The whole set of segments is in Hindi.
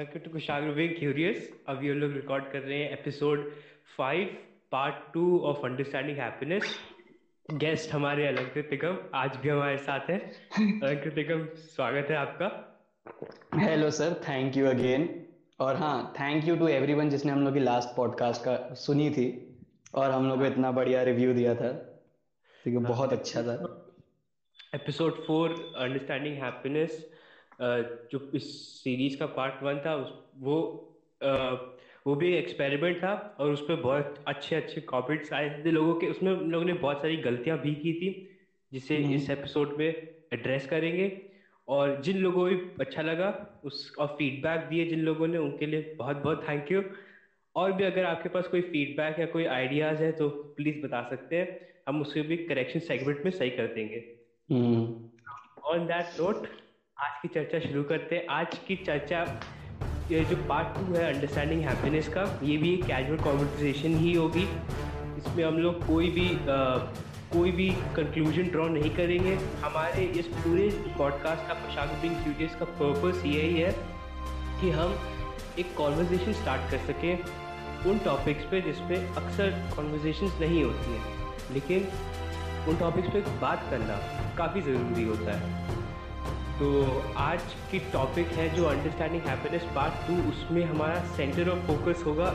Welcome to Kushagra being curious अभी हम लोग रिकॉर्ड कर रहे हैं episode five part two of understanding happiness guest हमारे अलंकृत निगम आज भी हमारे साथ हैं अलंकृत निगम स्वागत है आपका hello sir thank you again और हाँ थैंक यू टू एवरीवन जिसने हम लोग की लास्ट पॉडकास्ट का सुनी थी। और हम लोग को इतना बढ़िया रिव्यू दिया था। है बहुत अच्छा था। एपिसोड फोर अंडरस्टैंडिंग हैप्पीनेस जो इस सीरीज़ का पार्ट वन था उस वो वो भी एक्सपेरिमेंट था और उस पर बहुत अच्छे अच्छे कॉमेंट्स आए थे लोगों के। उसमें लोगों ने बहुत सारी गलतियाँ भी की थी जिसे हम्म। इस एपिसोड में एड्रेस करेंगे। और जिन लोगों को अच्छा लगा उस और फीडबैक दिए जिन लोगों ने उनके लिए बहुत बहुत थैंक यू और भी अगर आपके पास कोई फीडबैक या कोई आइडियाज़ है तो प्लीज़ बता सकते हैं। हम उसके भी करेक्शन सेगमेंट में सही कर देंगे। ऑन दैट नोट आज की चर्चा शुरू करते हैं। आज की चर्चा ये जो पार्ट टू है अंडरस्टैंडिंग हैप्पीनेस का ये भी एक कैजुअल कॉन्वर्सेशन ही होगी। इसमें हम लोग कोई भी आ, कोई भी कंक्लूजन ड्रॉ नहीं करेंगे। हमारे इस पूरे पॉडकास्ट का पोशाक बिंग क्यूरियस का पर्पस यही है कि हम एक कॉन्वर्जेशन स्टार्ट कर सकें उन टॉपिक्स पे जिसपे अक्सर कॉन्वर्जेशन नहीं होती हैं। लेकिन उन टॉपिक्स पे बात करना काफ़ी ज़रूरी होता है। तो आज की टॉपिक है जो अंडरस्टैंडिंग हैप्पीनेस पार्ट टू उसमें हमारा सेंटर ऑफ़ फोकस होगा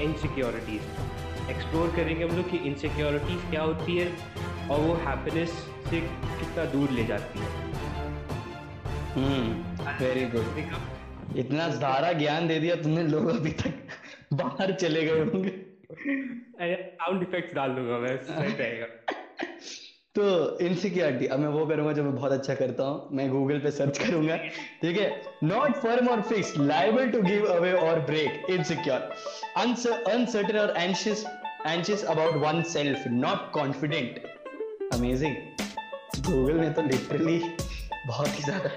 इनसिक्योरिटीज़ एक्सप्लोर करेंगे हम लोग कि इनसिक्योरिटीज़ क्या होती है और वो हैप्पीनेस से कितना दूर ले जाती है। हम्म वेरी गुड इतना सारा ज्ञान दे दिया तुमने लोग अभी तक बाहर चले गए होंगे। साउंड इफेक्ट्स डाल दूँगा मैं सही रहेगा। तो इनसिक्योरिटी अब मैं वो करूँगा जो मैं बहुत अच्छा करता हूँ। मैं गूगल पे सर्च करूँगा। ठीक है? नॉट फर्म और fix liable to give away और ब्रेक इनसिक्योर अनसर्टन और anxious anxious about oneself not confident amazing Google ने तो लिटरली बहुत ही ज़्यादा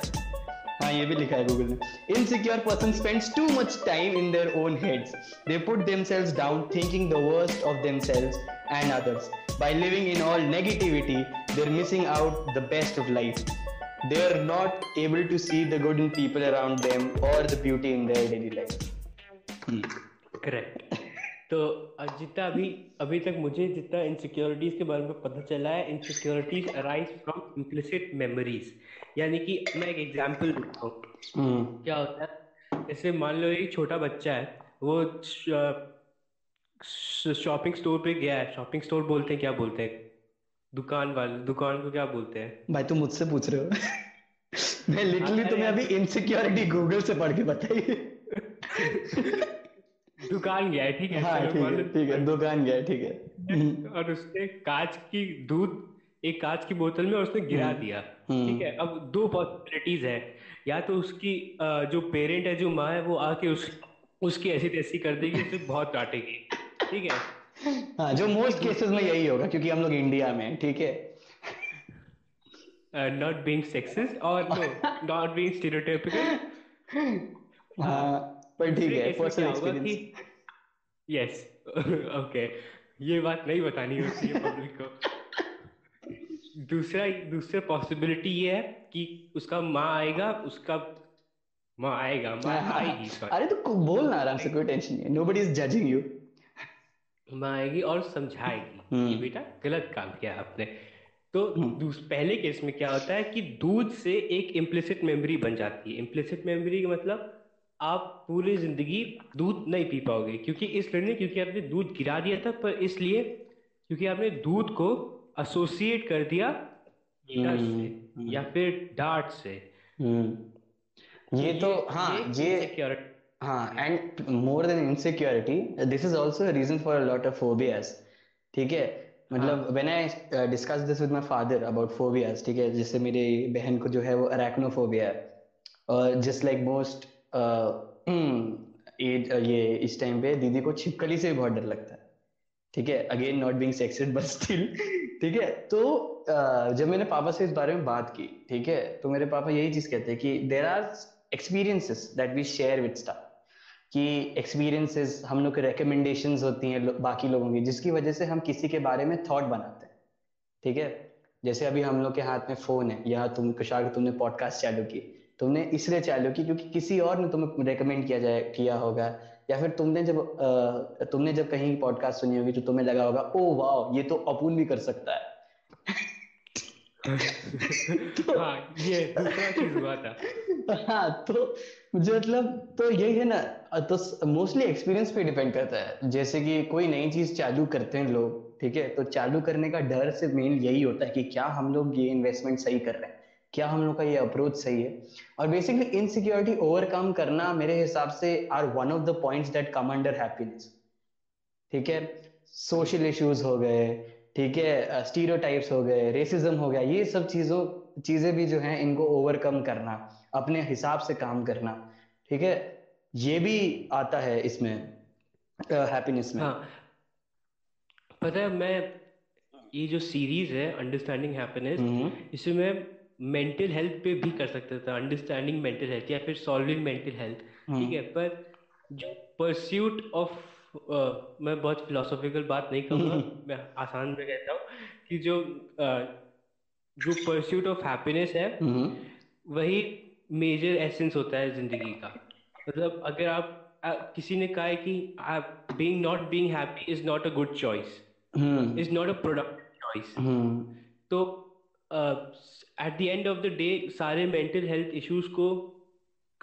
हाँ ये भी लिखा है गूगल ने। Insecure person spends too much time in their own heads they put themselves down thinking the worst of themselves and others by living in all negativity, they're missing out the best of life. They're not able to see the good in people around them or the beauty in their daily life. Correct तो जितना अभी अभी तक मुझे जितना इनसिक्योरिटीज के बारे में पता चला है insecurities arise from implicit memories यानी कि मैं एक एग्जांपल देता हूँ हम्म। क्या होता है जैसे मान लो एक छोटा बच्चा है वो शॉपिंग स्टोर पे गया है। शॉपिंग स्टोर बोलते हैं क्या बोलते हैं? दुकान वाले दुकान को क्या बोलते हैं? भाई तुम मुझसे पूछ रहे हो। मैं लिटरली तुम्हें अभी इनसिक्योरिटी गूगल से पढ़ के बताइए दुकान गया है ठीक है हाँ, ठीक है ठीक है दुकान गया ठीक है। और उसने कांच की दूध एक कांच की बोतल में और उसने गिरा हम्म, दिया हम्म। ठीक है। अब दो पॉसिबिलिटीज है। या तो उसकी जो पेरेंट है जो माँ है वो आके उस उसकी ऐसी तैसी कर देगी उसे बहुत डांटेगी। ठीक है। हाँ जो मोस्ट केसेस में यही होगा क्योंकि हम लोग इंडिया में ठीक है? नॉट बीइंग सेक्सिस्ट और नॉट बीइंग स्टीरियोटाइपिकल हाँ पर ठीक है पर्सनल एक्सपीरियंस यस ओके ये बात नहीं बतानी होती है पब्लिक को। दूसरा दूसरा पॉसिबिलिटी ये है कि उसका माँ आएगा उसका माँ आएगा माँ हाँ, हाँ। आएगी अरे तो बोल ना आराम से कोई टेंशन नहीं नोबडी इज़ जजिंग यू आएगी और समझाएगी कि हम्म। बेटा गलत काम किया आपने। तो हम्म। पहले केस में क्या होता है कि दूध से एक इम्प्लिसिट मेमोरी बन जाती है। इम्प्लिसिट मेमोरी का मतलब आप पूरी ज़िंदगी दूध नहीं पी पाओगे क्योंकि इस लड़ने क्योंकि आपने दूध गिरा दिया था पर इसलिए क्योंकि आपने दूध को एसोसिएट कर दिया से हम्म, या फिर डार्ट से। ये तो हाँ ये सिक्योरिटी हाँ and more than insecurity this is also reason for lot of phobias ठीक है? मतलब when I discuss this with my father about phobias ठीक है? जैसे मेरी बहन को जो है वो अरैक्नोफोबिया है। और जस्ट लाइक मोस्ट ये इस टाइम पे दीदी को छिपकली से भी बहुत डर लगता है ठीक है? Again not being sexed but still ठीक है? तो uh, जब मैंने पापा से इस बारे में बात की ठीक है? तो मेरे पापा यही चीज़ कहते हैं कि there are experiences that we share with staff कि एक्सपीरियंसेस हम लोग के रिकमेंडेशन होती हैं बाकी लोगों की, जिसकी वजह से हम किसी के बारे में थॉट बनाते हैं। ठीक है? जैसे अभी हम लोग के हाथ में फ़ोन है, या तुम कुशाग तुमने पॉडकास्ट चालू की, तुमने इसलिए चालू की क्योंकि किसी और ने तुम्हें रेकमेंड किया जाए, किया होगा, या फिर तुमने जब तुमने जब कहीं पॉडकास्ट सुनी होगी तो तुम्हें लगा होगा ओ वाह ये तो अपुन भी कर सकता है। हाँ ये हाँ तो मुझे मतलब तो यही है ना तो मोस्टली एक्सपीरियंस पे डिपेंड करता है। जैसे कि कोई नई चीज़ चालू करते हैं लोग, ठीक है? तो चालू करने का डर से मेन यही होता है कि क्या हम लोग ये इन्वेस्टमेंट सही कर रहे हैं? क्या हम लोग का ये अप्रोच सही है? और बेसिकली इनसिक्योरिटी ओवरकम करना मेरे हिसाब से are one of the points that come under happiness ठीक है? सोशल इश्यूज़ हो गए ठीक है स्टीरियोटाइप्स हो गए रेसिज्म हो गया ये सब चीज़ों चीज़ें भी जो हैं इनको ओवरकम करना अपने हिसाब से काम करना ठीक है? ये भी आता है इसमें हैप्पीनेस में। हाँ। पता है मैं ये जो सीरीज़ है अंडरस्टैंडिंग हैप्पीनेस इसमें मेंटल हेल्थ पे भी कर सकते थे अंडरस्टैंडिंग मेंटल हेल्थ या फिर सॉल्विंग मेंटल हेल्थ ठीक है? पर जो परस्यूट ऑफ़ मैं बहुत फिलोसॉफिकल बात नहीं कहूँगा मैं आसान में कहता हूँ कि जो uh, जो परस्यूट ऑफ़ हैप्पीनेस है वही मेजर एसेंस होता है ज़िंदगी का। मतलब अगर आप आ, किसी ने कहा है कि being not being happy is not a good choice is not a product choice तो at the end of the day सारे मेंटल हेल्थ इश्यूज़ को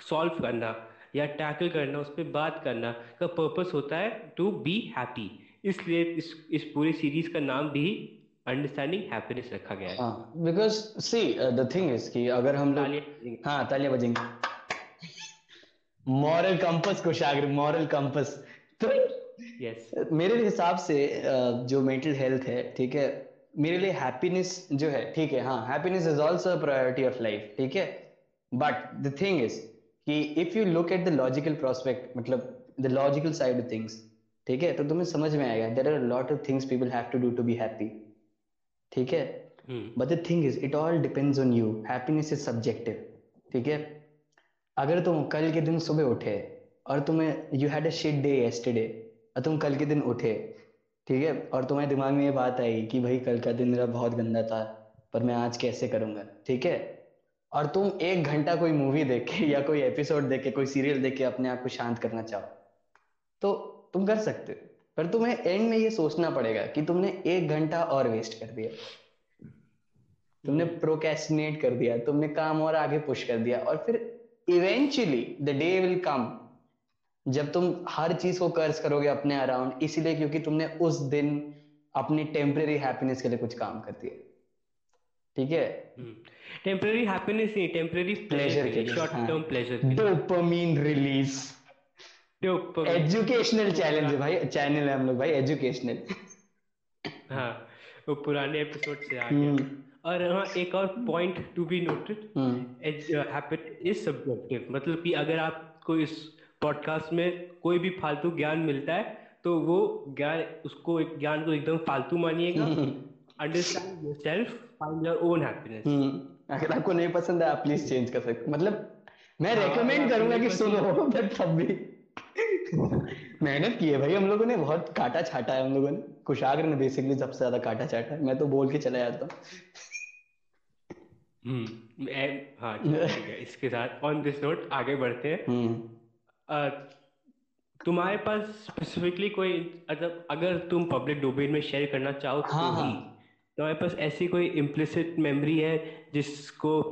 सॉल्व करना। या टैकल करना उस पर बात करना का पर्पस होता है टू बी हैप्पी इसलिए इस इस पूरी सीरीज़ का नाम भी अंडरस्टैंडिंग हैप्पीनेस रखा गया है। Because see the thing is कि अगर हम लोग हाँ तालियाँ बजेंगे। मॉरल कंपस को कुशाग्र मॉरल कंपस तो yes. मेरे हिसाब से uh, जो मेंटल हेल्थ है ठीक है मेरे लिए हैप्पीनेस जो है ठीक है हाँ happiness is also priority of life ठीक है। बट द थिंग इज़ कि if you look at the logical prospect मतलब the logical side of things ठीक है? तो तुम्हें समझ में आएगा there are lot of things people have to do to be happy ठीक है? But the thing is it all depends on you happiness is subjective ठीक है? अगर तुम कल के दिन सुबह उठे और तुम्हें you had a shit day yesterday और तुम कल के दिन उठे ठीक है? और तुम्हारे दिमाग में ये बात आई कि भाई कल का दिन मेरा बहुत गंदा था पर मैं आज कैसे करूँगा? ठीक है? और तुम एक घंटा कोई मूवी देख या कोई एपिसोड देख, कोई सीरियल देख, अपने आप को शांत करना चाहो तो तुम कर सकते हो। पर तुम्हें एंड में ये सोचना पड़ेगा कि तुमने एक घंटा और वेस्ट कर दिया। तुमने प्रोकेस्टिनेट कर दिया, तुमने काम और आगे पुश कर दिया और फिर eventually the day will come जब तुम हर चीज़ को कर्ज करोगे अपने अराउंड इसीलिए क्योंकि तुमने उस दिन अपनी टेम्परेरी हैप्पीनेस के लिए कुछ काम कर दिया। ठीक है? टेम्परेरी हैप्पीनेस नहीं टेम्परेरी प्लेजर के short term pleasure dopamine release educational challenge है। भाई चैनल है हम लोग भाई एजुकेशनल हाँ वो पुराने एपिसोड से आ गया। हम्म। और हाँ एक और point to be noted happiness is subjective मतलब कि अगर आपको इस पॉडकास्ट में कोई भी फालतू ज्ञान मिलता है तो वो ज्ञान उसको ज्ञान को एकदम फालतू मानिएगा। Understand yourself find your own happiness अगर आपको नहीं पसंद है आप प्लीज़ चेंज कर सकते मतलब मैं रेकमेंड हाँ, करूँगा कि सुनो बट तब भी। मेहनत की है भाई हम लोगों ने बहुत काटा छाटा है हम लोगों ने। कुशाग्र ने बेसिकली सबसे ज़्यादा काटा छाटा है। मैं तो बोल के चला जाता हूँ। हाँ ठीक है इसके साथ ऑन दिस नोट आगे बढ़ते हैं। हम्म। तुम्हारे पास स्पेसिफिकली कोई मतलब अगर तुम पब्लिक डोमेन में शेयर करना चाहो तो हाँ, हाँ. तुम्हारे पास ऐसी कोई इम्प्लिसिट मेमोरी है जिसको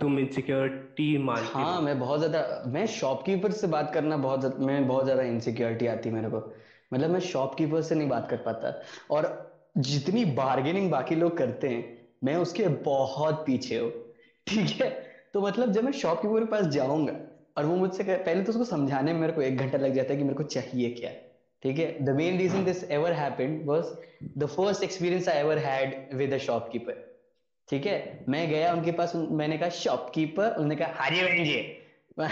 तुम इनसिक्योरिटी मानते हाँ मैं बहुत ज़्यादा मैं शॉपकीपर से बात करना बहुत मैं बहुत ज़्यादा इनसिक्योरिटी आती मेरे को। मतलब मैं शॉपकीपर से नहीं बात कर पाता। और जितनी बार्गेनिंग बाकी लोग करते हैं मैं उसके बहुत पीछे हूँ। ठीक है? तो मतलब जब मैं शॉपकीपर के पास जाऊँगा और वो मुझसे पहले तो उसको समझाने में मेरे को एक घंटा लग जाता है कि मेरे को चाहिए क्या। ठीक है? The main reason this ever happened was the first experience I ever had with a shopkeeper ठीक है? मैं गया, उनके पास मैंने कहा शॉपकीपर उन्होंने कहा हाजी बहन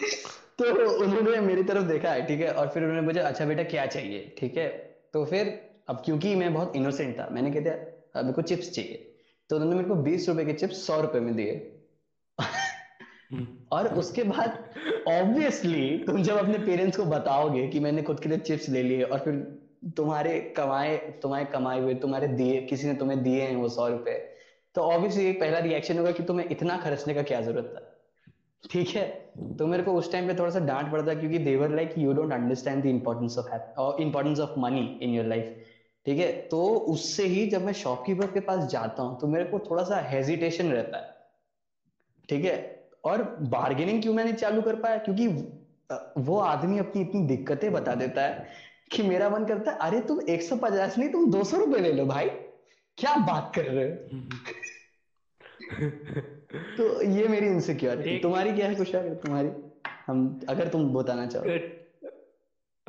तो उन्होंने मेरी तरफ़ देखा है ठीक है? और फिर उन्होंने पूछा अच्छा बेटा, क्या चाहिए? ठीक है? तो फिर, अब क्योंकि मैं बहुत इनोसेंट था, मैंने कह दिया मेरे को चिप्स चाहिए। तो उन्होंने मेरे को बीस रुपए के चिप्स सौ रुपए में दिए। और उसके बाद ऑब्वियसली तुम जब अपने पेरेंट्स को बताओगे कि मैंने खुद के लिए चिप्स ले लिए और फिर तुम्हारे कमाए तुम्हारे कमाए हुए, तुम्हारे दिए, किसी ने तुम्हें दिए हैं वो सौ रुपए तो ऑब्वियसली पहला रिएक्शन होगा कि तुम्हें इतना खर्चने का क्या ज़रूरत था? ठीक है? तो मेरे को उस टाइम पे थोड़ा सा डांट पड़ता क्योंकि they were like you don't understand the importance of importance of money in your life ठीक है? तो उससे ही जब मैं शॉपकीपर के पास जाता हूँ तो मेरे को थोड़ा सा हेजिटेशन रहता है। ठीक है? और बार्गेनिंग क्यों मैंने चालू कर पाया? क्योंकि वो आदमी अपनी इतनी दिक्कतें बता देता है कि मेरा मन करता है अरे तुम एक सौ पचास नहीं तुम दो सौ रुपए ले लो भाई। क्या बात कर रहे हो? तो ये मेरी इनसिक्योरिटी तुम्हारी क्या है कुछ अगर तुम्हारी? हम अगर तुम बताना चाहो।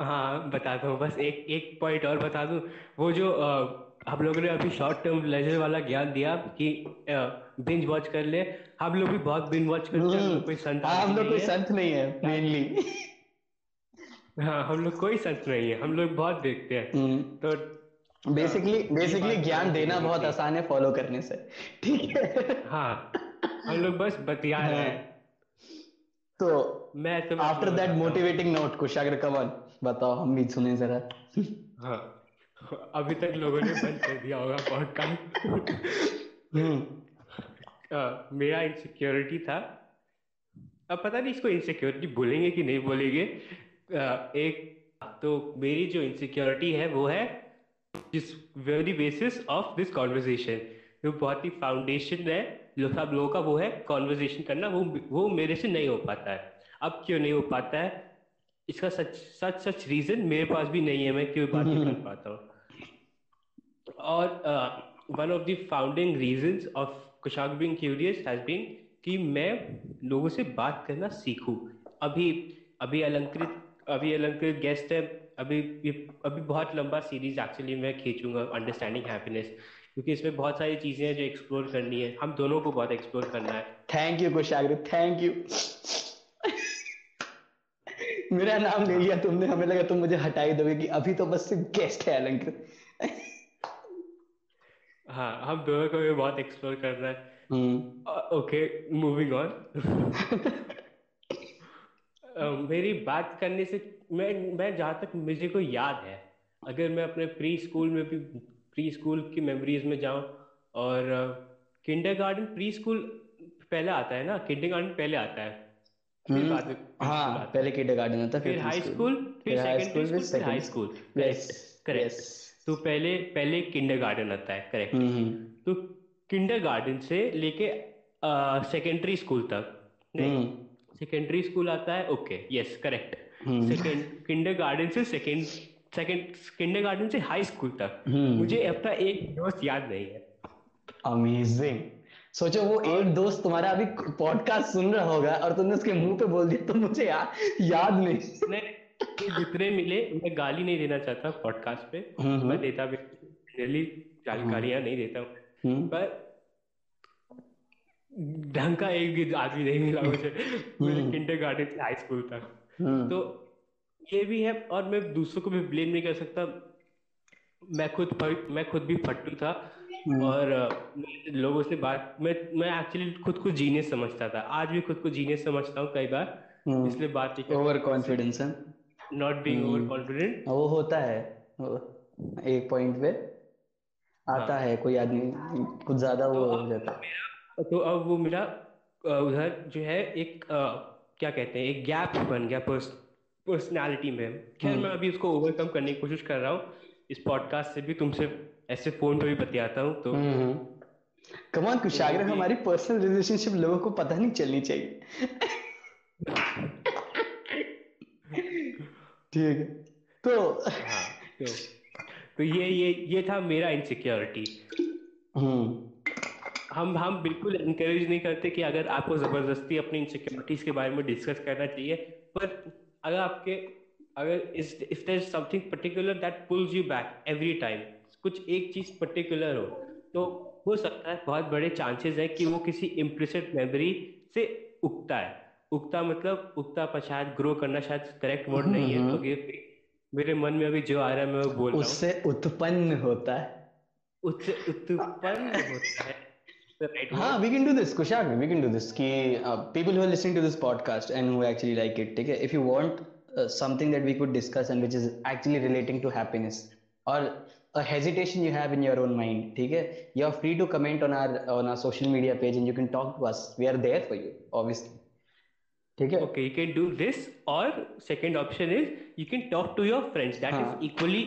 हाँ बता दो बस एक एक पॉइंट और बता दो। वो जो हम लोगों ने अभी शॉर्ट टर्म लेजर वाला ज्ञान दिया कि बिंज वॉच कर ले। हम लोग भी बहुत बिंज वॉच करते हैं हम्म। कोई संत हाँ, हम लोग कोई संत नहीं है मेनली हाँ हम लोग कोई संत नहीं है हम लोग बहुत देखते हैं। हम्म। तो बेसिकली बेसिकली ज्ञान देना बहुत आसान है फॉलो करने से। ठीक है। हाँ हम लोग बस बतिया रहे हैं। तो मैं तो after that motivating note Kushagra Kamal बताओ हम भी सुने जरा। हाँ। अभी तक लोगों ने बंद कर दिया होगा पॉडकास्ट हम्म। मेरा इनसिक्योरिटी था। अब पता नहीं इसको इनसिक्योरिटी बोलेंगे कि नहीं बोलेंगे। एक तो मेरी जो इनसिक्योरिटी है वो है जिस very basis of this conversation जो बहुत ही फाउंडेशन है जो सब लोगों का वो है कॉन्वर्जेशन करना वो वो मेरे से नहीं हो पाता है। अब क्यों नहीं हो पाता है? इसका सच सच सच रीजन मेरे पास भी नहीं है मैं क्यों बात नहीं कर पाता हूँ। और one of the founding reasons of Kushagra being curious has been कि मैं लोगों से बात करना सीखूं। अभी अभी अलंकृत अभी अलंकृत गेस्ट है अभी अभी बहुत लंबा सीरीज़ एक्चुअली मैं खींचूँगा अंडरस्टैंडिंग हैप्पीनेस क्योंकि इसमें बहुत सारी चीज़ें हैं जो एक्सप्लोर करनी है। हम दोनों को बहुत एक्सप्लोर करना है। Thank you Kushagra thank you मेरा नाम ले लिया तुमने हमें लगा तुम मुझे हटाई दोगे कि अभी तो बस सिर्फ़ गेस्ट है अलंकृत। हाँ हम दोनों को भी बहुत एक्सप्लोर करना है। ओके मूविंग ऑन मेरी बात करने से मैं मैं जहाँ तक मुझे को याद है अगर मैं अपने प्री स्कूल में भी प्री स्कूल की मेमोरीज में जाऊँ और किंडर गार्डन प्री स्कूल पहले आता है ना किंडर गार्डन पहले आता है। हम्म, हाँ पहले किंडर गार्डन आता फिर हाई स्कूल फिर सेकेंडरी स्कूल फिर हाई स्कूल करेक्ट करेक्ट तो पहले पहले किंडर गार्डन आता है करेक्ट हम्म, हम्म। तो किंडर गार्डन से लेके सेकेंडरी स्कूल तक सेकेंडरी स्कूल आता है okay yes correct second kindergarten से सेकेंड सेकेंड किंडर गार्डन से हाई स्कूल तक। हम्म। मुझे अपना एक दोस्त याद नहीं है। अमेजिंग सोचो वो एक दोस्त तुम्हारा अभी पॉडकास्ट सुन रहा होगा और तुमने उसके मुँह पे बोल दिया तो मुझे या, याद नहीं। नहीं जितने मिले मैं गाली नहीं देना चाहता पॉडकास्ट पे। हम्म, हम्म। मैं देता भी जनरली जानकारियाँ नहीं देता हूँ। पर ढंग का एक भी आदमी नहीं मिला मुझे मेरे किंडर गार्डन से हाई स्कूल तक। तो ये भी है और मैं दूसरों को भी ब्लेम नहीं कर सकता। मैं खुद मैं खुद भी फट्टू था। हम्म। और लोगों से बात मैं मैं एक्चुअली खुद को जीनियस समझता था। आज भी खुद को जीनियस समझता हूँ कई बार हम्म। इसलिए बात ओवर कॉन्फिडेंस है। नॉट बीइंग ओवर कॉन्फिडेंट वो होता है एक पॉइंट पे। आता हाँ. है कोई आदमी कुछ ज़्यादा वो तो हो जाता। है तो अब वो मेरा उधर जो है एक आ, क्या कहते हैं एक गैप बन गया पर्सनालिटी में। खैर हम्म। मैं अभी उसको ओवरकम करने की कोशिश कर रहा हूँ। इस पॉडकास्ट से भी तुमसे ऐसे फ़ोन पे भी बतियाता हूँ तो कमान कुशाग्र तो हमारी पर्सनल रिलेशनशिप लोगों को पता नहीं चलनी चाहिए। ठीक है। तो हाँ तो, तो ये ये ये था मेरा इनसिक्योरिटी हम्म। हम हम बिल्कुल इनकरेज नहीं करते कि अगर आपको ज़बरदस्ती अपनी इनसिक्योरिटीज के बारे में डिस्कस करना चाहिए पर अगर आपके अगर if there is something particular that pulls you back every time कुछ एक चीज़ पर्टिकुलर हो तो हो सकता है बहुत बड़े चांसेस है कि वो किसी इम्प्लिसिट मेमोरी से उगता है। उगता मतलब उगता पर ग्रो करना शायद करेक्ट वर्ड नहीं है क्योंकि तो मेरे मन में अभी जो आ रहा है मैं बोल उससे उत्पन्न होता है। उससे उत्पन्न होता है। तो हाँ we can do this Kushagra we can do this कि people who are listening to this podcast and who actually like it ठीक है? If you want something that we could discuss and which is actually relating to happiness और a hesitation you have in your own mind ठीक है you are free to comment on our on our social media page and you can talk to us we are there for you obviously ठीक है okay you can do this or second option is you can talk to your friends that हाँ. is equally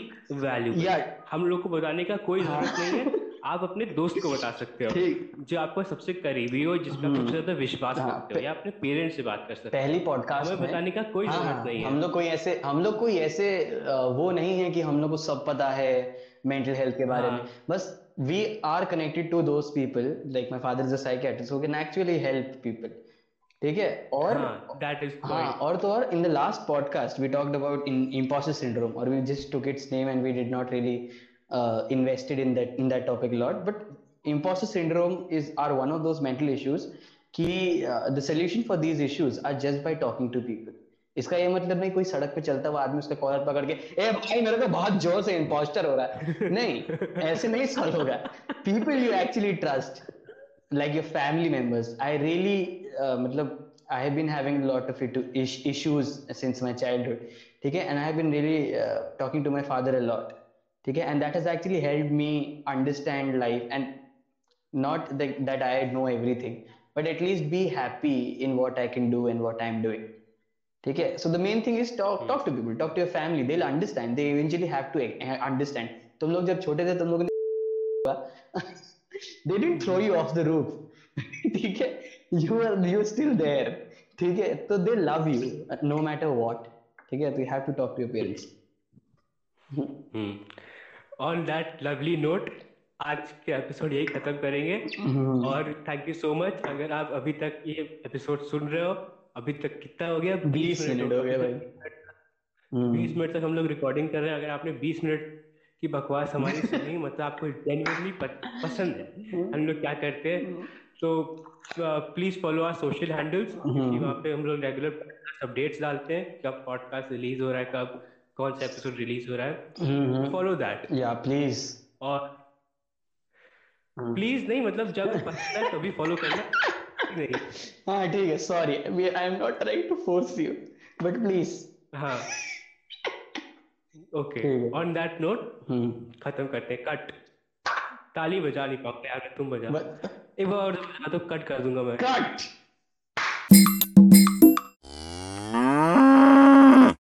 valuable Yeah. हम लोग को बताने का कोई हाँ. जरूरत नहीं है आप अपने दोस्त को बता सकते हो जो आपको सबसे करीबी हो जिसका आप हम्म। सबसे ज़्यादा विश्वास हाँ, करते हो या अपने पेरेंट्स से बात कर सकते हो। पहली पॉडकास्ट हमें में बताने का कोई हाँ, ज़रूरत हाँ, नहीं हम लोग कोई ऐसे हम लोग कोई ऐसे वो नहीं है कि हम लोग को सब पता है मेंटल हेल्थ के बारे हाँ. में बस we are connected to those people like my father is a psychiatrist who can actually help people ठीक है? और हाँ दैट इज़ हाँ और तो और in the last podcast we talked about in imposter syndrome or we just took its name and we did not really uh, invested in that in that topic a lot but imposter syndrome is are one of those mental issues कि uh, the solution for these issues are just by talking to people इसका ये मतलब नहीं कोई सड़क पे चलता हुआ आदमी उसका कॉलर पकड़ के ए भाई मेरे को बहुत ज़ोर से इम्पोस्टर हो रहा है नहीं ऐसे नहीं सॉल्व होगा people you actually trust like your family members i really uh, matlab i have been having a lot of it- ish- issues since my childhood okay and i have been really uh, talking to my father a lot okay and that has actually helped me understand life and not that, that i know everything but at least be happy in what i can do and what i'm doing okay so the main thing is talk talk to people talk to your family they'll understand they eventually have to uh, understand तुम लोग जब छोटे थे तुम लोगों ने they didn't throw you off the roof ठीक है you are you are still there ठीक है तो they love you no matter what ठीक है तो you have to talk to your parents On that lovely note आज के एपिसोड यही खत्म करेंगे। और थैंक यू सो मच अगर आप अभी तक ये एपिसोड सुन रहे हो अभी तक कितना हो गया? 20 मिनट हो गए भाई। हम्म, बीस मिनट तक हम लोग रिकॉर्डिंग कर रहे हैं। अगर आपने बीस मिनट की बकवास हमारी सुनी मतलब आपको जेन्युइनली पसंद है हम लोग क्या करते हैं? तो please follow our social handles वहाँ पे हम लोग रेगुलर अपडेट्स डालते हैं। कब पॉडकास्ट रिलीज़ हो रहा है कब कौन सा एपिसोड रिलीज़ हो रहा है? Hmm, follow that yeah please और हम्म। प्लीज़ नहीं मतलब जब पसंद है तभी फॉलो करना। नहीं। हाँ ठीक है we I am not trying to force you but please. हाँ। Okay on that note hmm. खत्म करते हैं। कट ताली बजा नहीं पाऊँगा यार तुम बजा। एक बार और बजा तो कट कर दूँगा मैं। Cut!